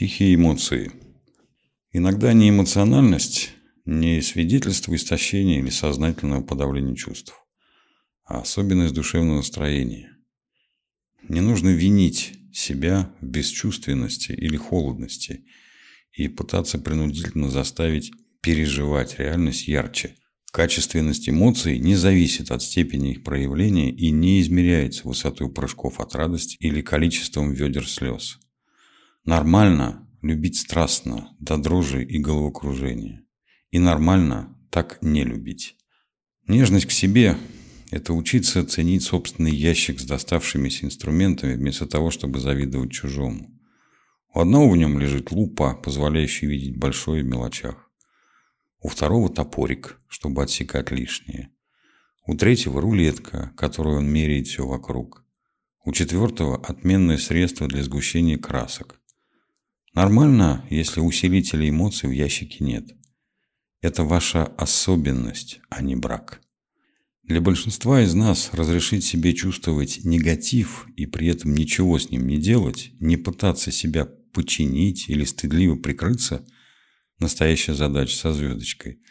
Тихие эмоции. Иногда не эмоциональность, не свидетельство истощения или сознательного подавления чувств, а особенность душевного настроения. Не нужно винить себя в бесчувственности или холодности и пытаться принудительно заставить переживать реальность ярче. Качественность эмоций не зависит от степени их проявления и не измеряется высотой прыжков от радости или количеством ведер слез. Нормально любить страстно, до дрожи и головокружения. И нормально так не любить. Нежность к себе – это учиться ценить собственный ящик с доставшимися инструментами, вместо того, чтобы завидовать чужому. У одного в нем лежит лупа, позволяющая видеть большое в мелочах. У второго топорик, чтобы отсекать лишнее. У третьего рулетка, которую он меряет все вокруг. У четвертого отменное средство для сгущения красок. Нормально, если усилителя эмоций в ящике нет. Это ваша особенность, а не брак. Для большинства из нас разрешить себе чувствовать негатив и при этом ничего с ним не делать, не пытаться себя починить или стыдливо прикрыться – настоящая задача со звездочкой.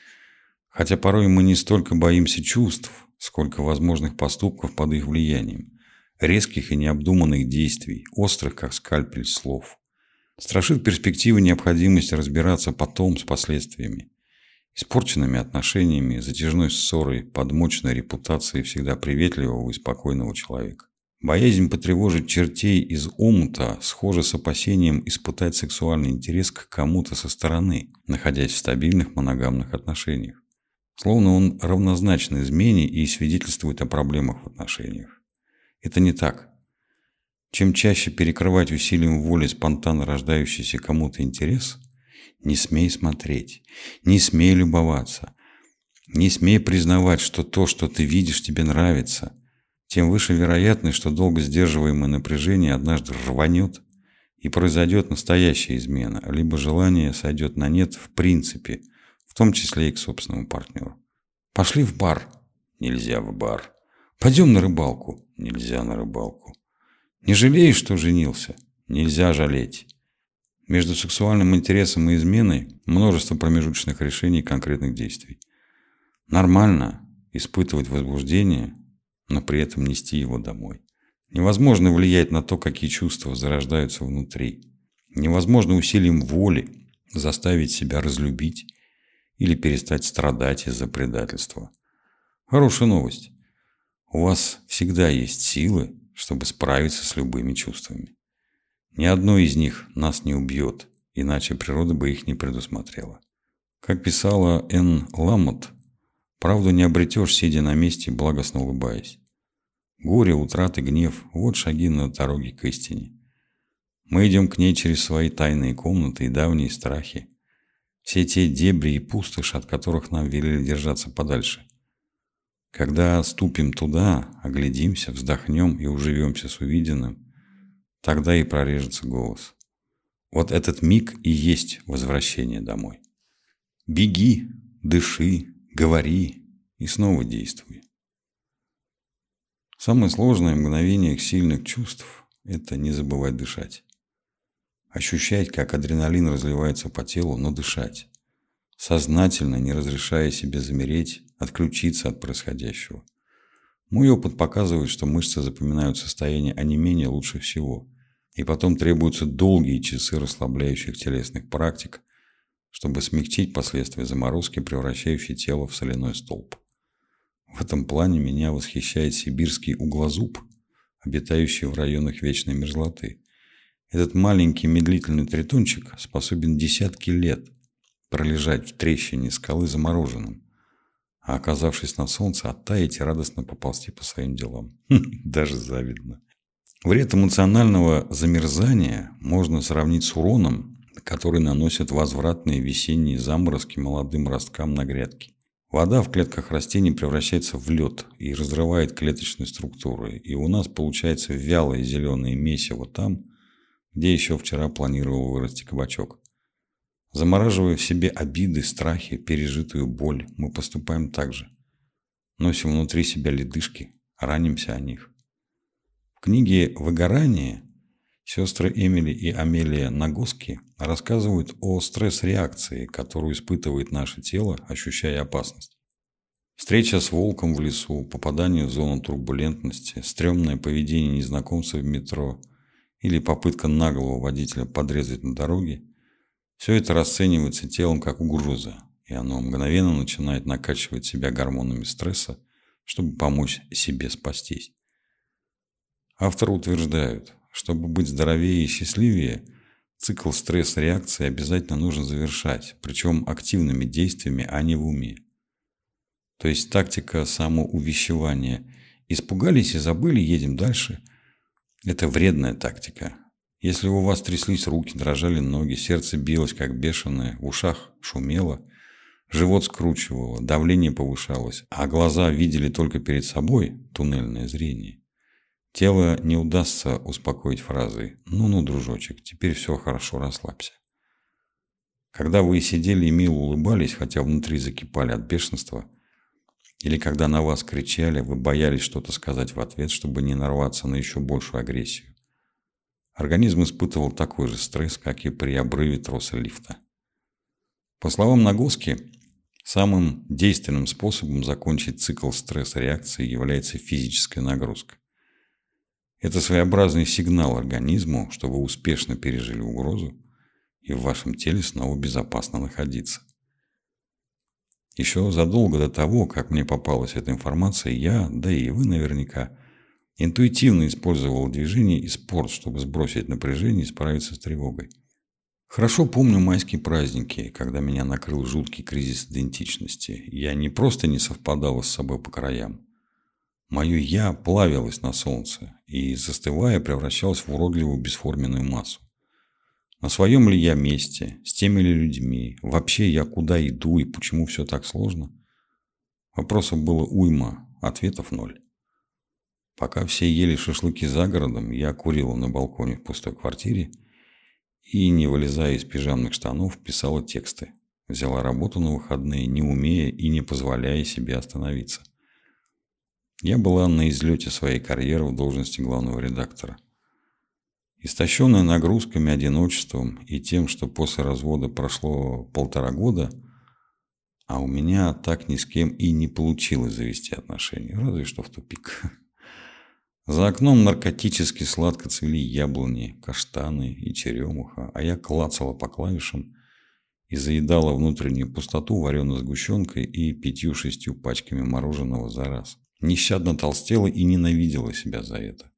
Хотя порой мы не столько боимся чувств, сколько возможных поступков под их влиянием, резких и необдуманных действий, острых, как скальпель слов. Страшит перспектива необходимости разбираться потом с последствиями. Испорченными отношениями, затяжной ссорой, подмоченной репутацией всегда приветливого и спокойного человека. Боязнь потревожить чертей из омута схожа с опасением испытать сексуальный интерес к кому-то со стороны, находясь в стабильных моногамных отношениях. Словно он равнозначен измене и свидетельствует о проблемах в отношениях. Это не так. Чем чаще перекрывать усилием воли спонтанно рождающийся кому-то интерес, не смей смотреть, не смей любоваться, не смей признавать, что то, что ты видишь, тебе нравится, тем выше вероятность, что долго сдерживаемое напряжение однажды рванет и произойдет настоящая измена, либо желание сойдет на нет в принципе, в том числе и к собственному партнеру. Пошли в бар. Нельзя в бар. Пойдем на рыбалку. Нельзя на рыбалку. Не жалеешь, что женился? Нельзя жалеть. Между сексуальным интересом и изменой множество промежуточных решений и конкретных действий. Нормально испытывать возбуждение, но при этом нести его домой. Невозможно влиять на то, какие чувства зарождаются внутри. Невозможно усилием воли заставить себя разлюбить или перестать страдать из-за предательства. Хорошая новость. У вас всегда есть силы чтобы справиться с любыми чувствами. Ни одно из них нас не убьет, иначе природа бы их не предусмотрела. Как писала Н. Ламот, правду не обретешь, сидя на месте, благостно улыбаясь. Горе, утраты, гнев – вот шаги на дороге к истине. Мы идем к ней через свои тайные комнаты и давние страхи. Все те дебри и пустошь, от которых нам велели держаться подальше. Когда ступим туда, оглядимся, вздохнем и уживемся с увиденным, тогда и прорежется голос. Вот этот миг и есть возвращение домой. Беги, дыши, говори и снова действуй. Самое сложное в мгновениях сильных чувств – это не забывать дышать. Ощущать, как адреналин разливается по телу, но дышать. Сознательно, не разрешая себе замереть, отключиться от происходящего. Мой опыт показывает, что мышцы запоминают состояние онемения лучше всего. И потом требуются долгие часы расслабляющих телесных практик, чтобы смягчить последствия заморозки, превращающей тело в соляной столб. В этом плане меня восхищает сибирский углозуб, обитающий в районах вечной мерзлоты. Этот маленький медлительный тритончик способен десятки лет пролежать в трещине скалы замороженным, а оказавшись на солнце, оттаять и радостно поползти по своим делам. Даже завидно. Вред эмоционального замерзания можно сравнить с уроном, который наносят возвратные весенние заморозки молодым росткам на грядке. Вода в клетках растений превращается в лед и разрывает клеточные структуры, и у нас получается вялое зеленое месиво там, где еще вчера планировал вырасти кабачок. Замораживая в себе обиды, страхи, пережитую боль, мы поступаем так же. Носим внутри себя ледышки, ранимся о них. В книге «Выгорание» Сестры Эмили и Амелия Нагоски рассказывают о стресс-реакции, которую испытывает наше тело, ощущая опасность. Встреча с волком в лесу, попадание в зону турбулентности, стрёмное поведение незнакомца в метро или попытка наглого водителя подрезать на дороге – все это расценивается телом как угроза, и оно мгновенно начинает накачивать себя гормонами стресса, чтобы помочь себе спастись. Авторы утверждают, чтобы быть здоровее и счастливее, цикл стресс-реакции обязательно нужно завершать, причем активными действиями, а не в уме. То есть тактика самоувещевания «испугались и забыли, едем дальше» – это вредная тактика. Если у вас тряслись руки, дрожали ноги, сердце билось как бешеное, в ушах шумело, живот скручивало, давление повышалось, а глаза видели только перед собой туннельное зрение, Тело не удастся успокоить фразой «Ну-ну, дружочек, теперь все хорошо, расслабься». Когда вы сидели и мило улыбались, хотя внутри закипали от бешенства, или когда на вас кричали, вы боялись что-то сказать в ответ, чтобы не нарваться на еще большую агрессию. Организм испытывал такой же стресс, как и при обрыве троса лифта. По словам Нагоски, самым действенным способом закончить цикл стресс-реакции является физическая нагрузка. Это своеобразный сигнал организму, что вы успешно пережили угрозу и в вашем теле снова безопасно находиться. Еще задолго до того, как мне попалась эта информация, я, да и вы наверняка, интуитивно использовал движение и спорт, чтобы сбросить напряжение и справиться с тревогой. Хорошо помню майские праздники, когда меня накрыл жуткий кризис идентичности. Я не просто не совпадал с собой по краям, Мое «я» плавилось на солнце и, застывая, превращалось в уродливую бесформенную массу. На своем ли я месте, с теми ли людьми, вообще я куда иду и почему все так сложно? Вопросов было уйма, ответов ноль. Пока все ели шашлыки за городом, я курила на балконе в пустой квартире и, не вылезая из пижамных штанов, писала тексты. Взяла работу на выходные, не умея и не позволяя себе остановиться. Я была на излете своей карьеры в должности главного редактора. Истощенная нагрузками, одиночеством и тем, что после развода прошло полтора года, а у меня так ни с кем и не получилось завести отношения, разве что в тупик. За окном наркотически сладко цвели яблони, каштаны и черемуха, а я клацала по клавишам и заедала внутреннюю пустоту вареной сгущенкой и пятью-шестью пачками мороженого за раз. Нещадно толстела и ненавидела себя за это.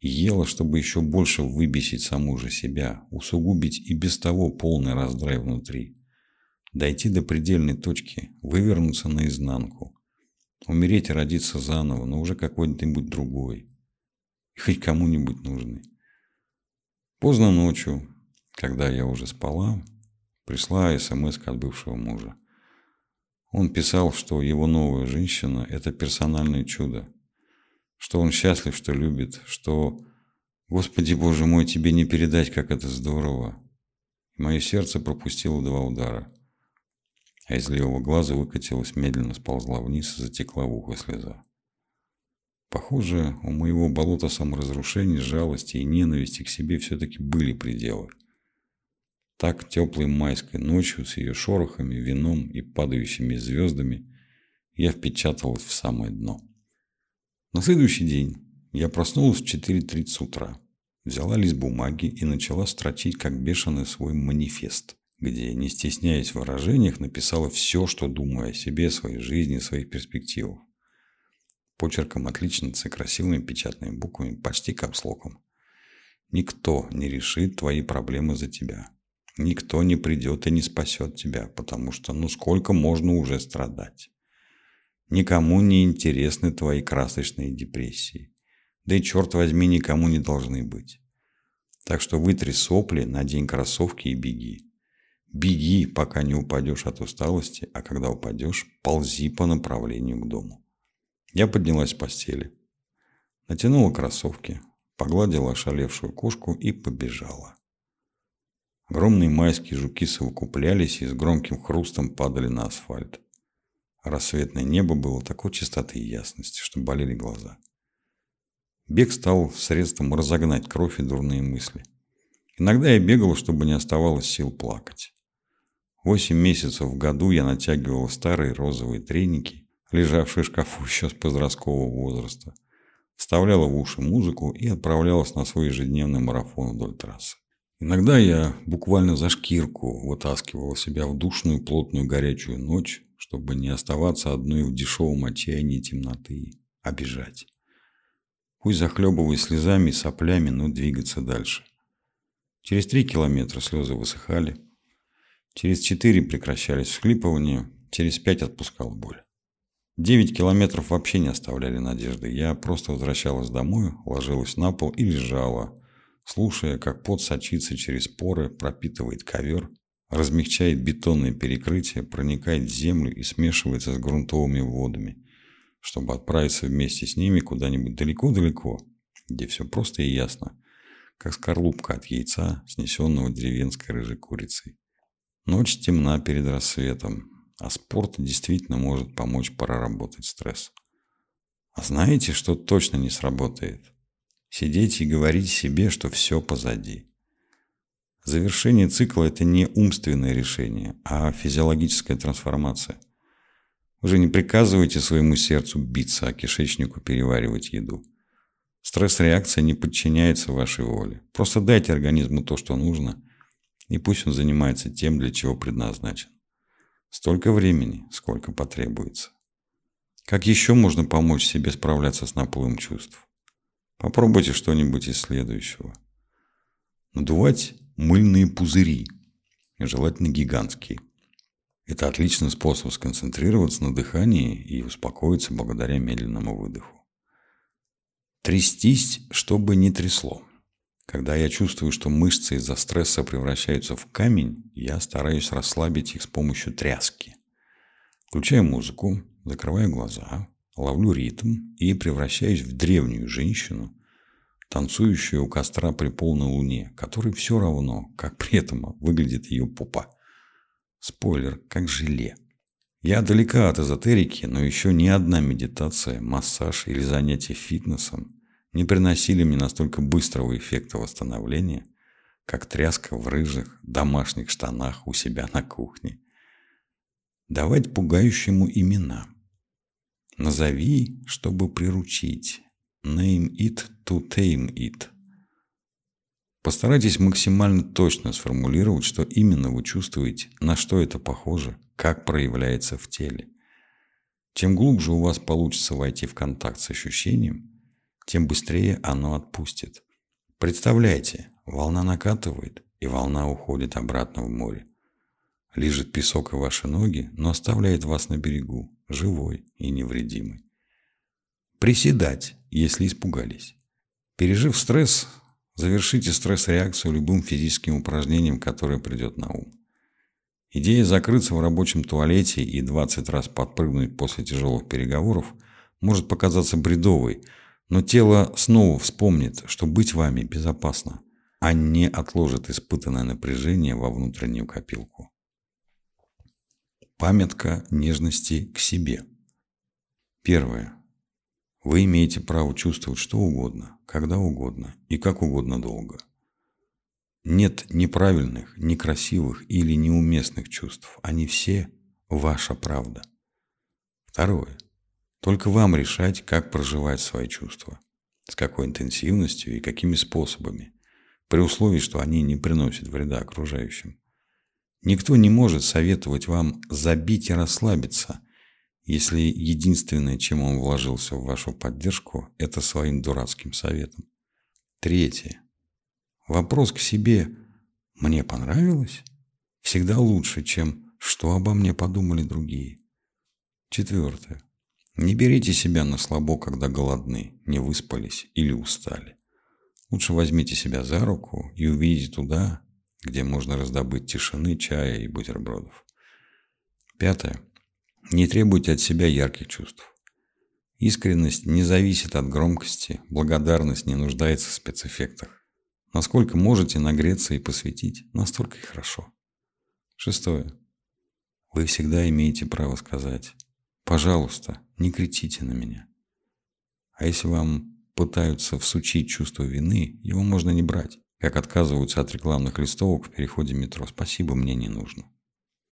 ела, чтобы еще больше выбесить саму же себя, усугубить и без того полный раздрай внутри. Дойти до предельной точки, вывернуться наизнанку. Умереть и родиться заново, но уже какой-нибудь другой. И хоть кому-нибудь нужный. Поздно ночью, когда я уже спала, пришла смс от бывшего мужа. Он писал, что его новая женщина – это персональное чудо, что он счастлив, что любит, что «Господи, Боже мой, тебе не передать, как это здорово!» Мое сердце пропустило два удара, а из левого глаза выкатилась, медленно сползла вниз и затекла в ухо слеза. Похоже, у моего болота саморазрушения, жалости и ненависти к себе все-таки были пределы – так теплой майской ночью с ее шорохами, вином и падающими звездами я впечаталась в самое дно. На следующий день я проснулась в 4.30 утра, взяла лист бумаги и начала строчить как бешеный свой манифест, где, не стесняясь в выражениях, написала все, что думаю о себе, своей жизни, своих перспективах. Почерком отличницы, красивыми печатными буквами, почти капслоком. Никто не решит твои проблемы за тебя. Никто не придет и не спасет тебя, потому что ну сколько можно уже страдать. Никому не интересны твои красочные депрессии. Да и черт возьми, никому не должны быть. Так что вытри сопли, надень кроссовки и беги. Беги, пока не упадешь от усталости, а когда упадешь, ползи по направлению к дому. Я поднялась с постели, натянула кроссовки, погладила ошалевшую кошку и побежала. Огромные майские жуки совокуплялись и с громким хрустом падали на асфальт. Рассветное небо было такой чистоты и ясности, что болели глаза. Бег стал средством разогнать кровь и дурные мысли. Иногда я бегал, чтобы не оставалось сил плакать. Восемь месяцев в году я натягивал старые розовые треники, лежавшие в шкафу еще с подросткового возраста, вставляла в уши музыку и отправлялась на свой ежедневный марафон вдоль трассы. Иногда я буквально за шкирку вытаскивал себя в душную, плотную, горячую ночь, чтобы не оставаться одной в дешевом отчаянии темноты, а бежать. Пусть захлебываясь слезами и соплями, но двигаться дальше. Через три километра слезы высыхали. Через четыре прекращались всхлипывания. Через пять отпускал боль. Девять километров вообще не оставляли надежды. Я просто возвращалась домой, ложилась на пол и лежала, слушая, как пот сочится через поры, пропитывает ковер, размягчает бетонные перекрытия, проникает в землю и смешивается с грунтовыми водами, чтобы отправиться вместе с ними куда-нибудь далеко-далеко, где все просто и ясно, как скорлупка от яйца, снесенного деревенской рыжей курицей. Ночь темна перед рассветом, а спорт действительно может помочь проработать стресс. А знаете, что точно не сработает? Сидеть и говорить себе, что все позади. Завершение цикла – это не умственное решение, а физиологическая трансформация. Вы же не приказываете своему сердцу биться, а кишечнику переваривать еду. Стресс-реакция не подчиняется вашей воле. Просто дайте организму то, что нужно, и пусть он занимается тем, для чего предназначен. Столько времени, сколько потребуется. Как еще можно помочь себе справляться с наплывом чувств? Попробуйте что-нибудь из следующего. Надувать мыльные пузыри, желательно гигантские. Это отличный способ сконцентрироваться на дыхании и успокоиться благодаря медленному выдоху. Трястись, чтобы не трясло. Когда я чувствую, что мышцы из-за стресса превращаются в камень, я стараюсь расслабить их с помощью тряски. Включаю музыку, закрываю глаза, ловлю ритм и превращаюсь в древнюю женщину, танцующую у костра при полной луне, которой все равно, как при этом выглядит ее попа. Спойлер, как желе. Я далека от эзотерики, но еще ни одна медитация, массаж или занятие фитнесом не приносили мне настолько быстрого эффекта восстановления, как тряска в рыжих домашних штанах у себя на кухне. Давать пугающему имена. Назови, чтобы приручить. Name it to tame it. Постарайтесь максимально точно сформулировать, что именно вы чувствуете, на что это похоже, как проявляется в теле. Чем глубже у вас получится войти в контакт с ощущением, тем быстрее оно отпустит. Представляете, волна накатывает, и волна уходит обратно в море. Лежит песок и ваши ноги, но оставляет вас на берегу, живой и невредимый. Приседать, если испугались. Пережив стресс, завершите стресс-реакцию любым физическим упражнением, которое придет на ум. Идея закрыться в рабочем туалете и 20 раз подпрыгнуть после тяжелых переговоров может показаться бредовой – но тело снова вспомнит, что быть вами безопасно, а не отложит испытанное напряжение во внутреннюю копилку. Памятка нежности к себе. Первое. Вы имеете право чувствовать что угодно, когда угодно и как угодно долго. Нет неправильных, некрасивых или неуместных чувств. Они все ваша правда. Второе. Только вам решать, как проживать свои чувства, с какой интенсивностью и какими способами, при условии, что они не приносят вреда окружающим. Никто не может советовать вам забить и расслабиться, если единственное, чем он вложился в вашу поддержку, это своим дурацким советом. Третье. Вопрос к себе «мне понравилось?» всегда лучше, чем «что обо мне подумали другие». Четвертое. Не берите себя на слабо, когда голодны, не выспались или устали. Лучше возьмите себя за руку и увидите туда, где можно раздобыть тишины, чая и бутербродов. Пятое. Не требуйте от себя ярких чувств. Искренность не зависит от громкости, благодарность не нуждается в спецэффектах. Насколько можете нагреться и посвятить, настолько и хорошо. Шестое. Вы всегда имеете право сказать Пожалуйста, не кричите на меня. А если вам пытаются всучить чувство вины, его можно не брать. Как отказываются от рекламных листовок в переходе метро. Спасибо, мне не нужно.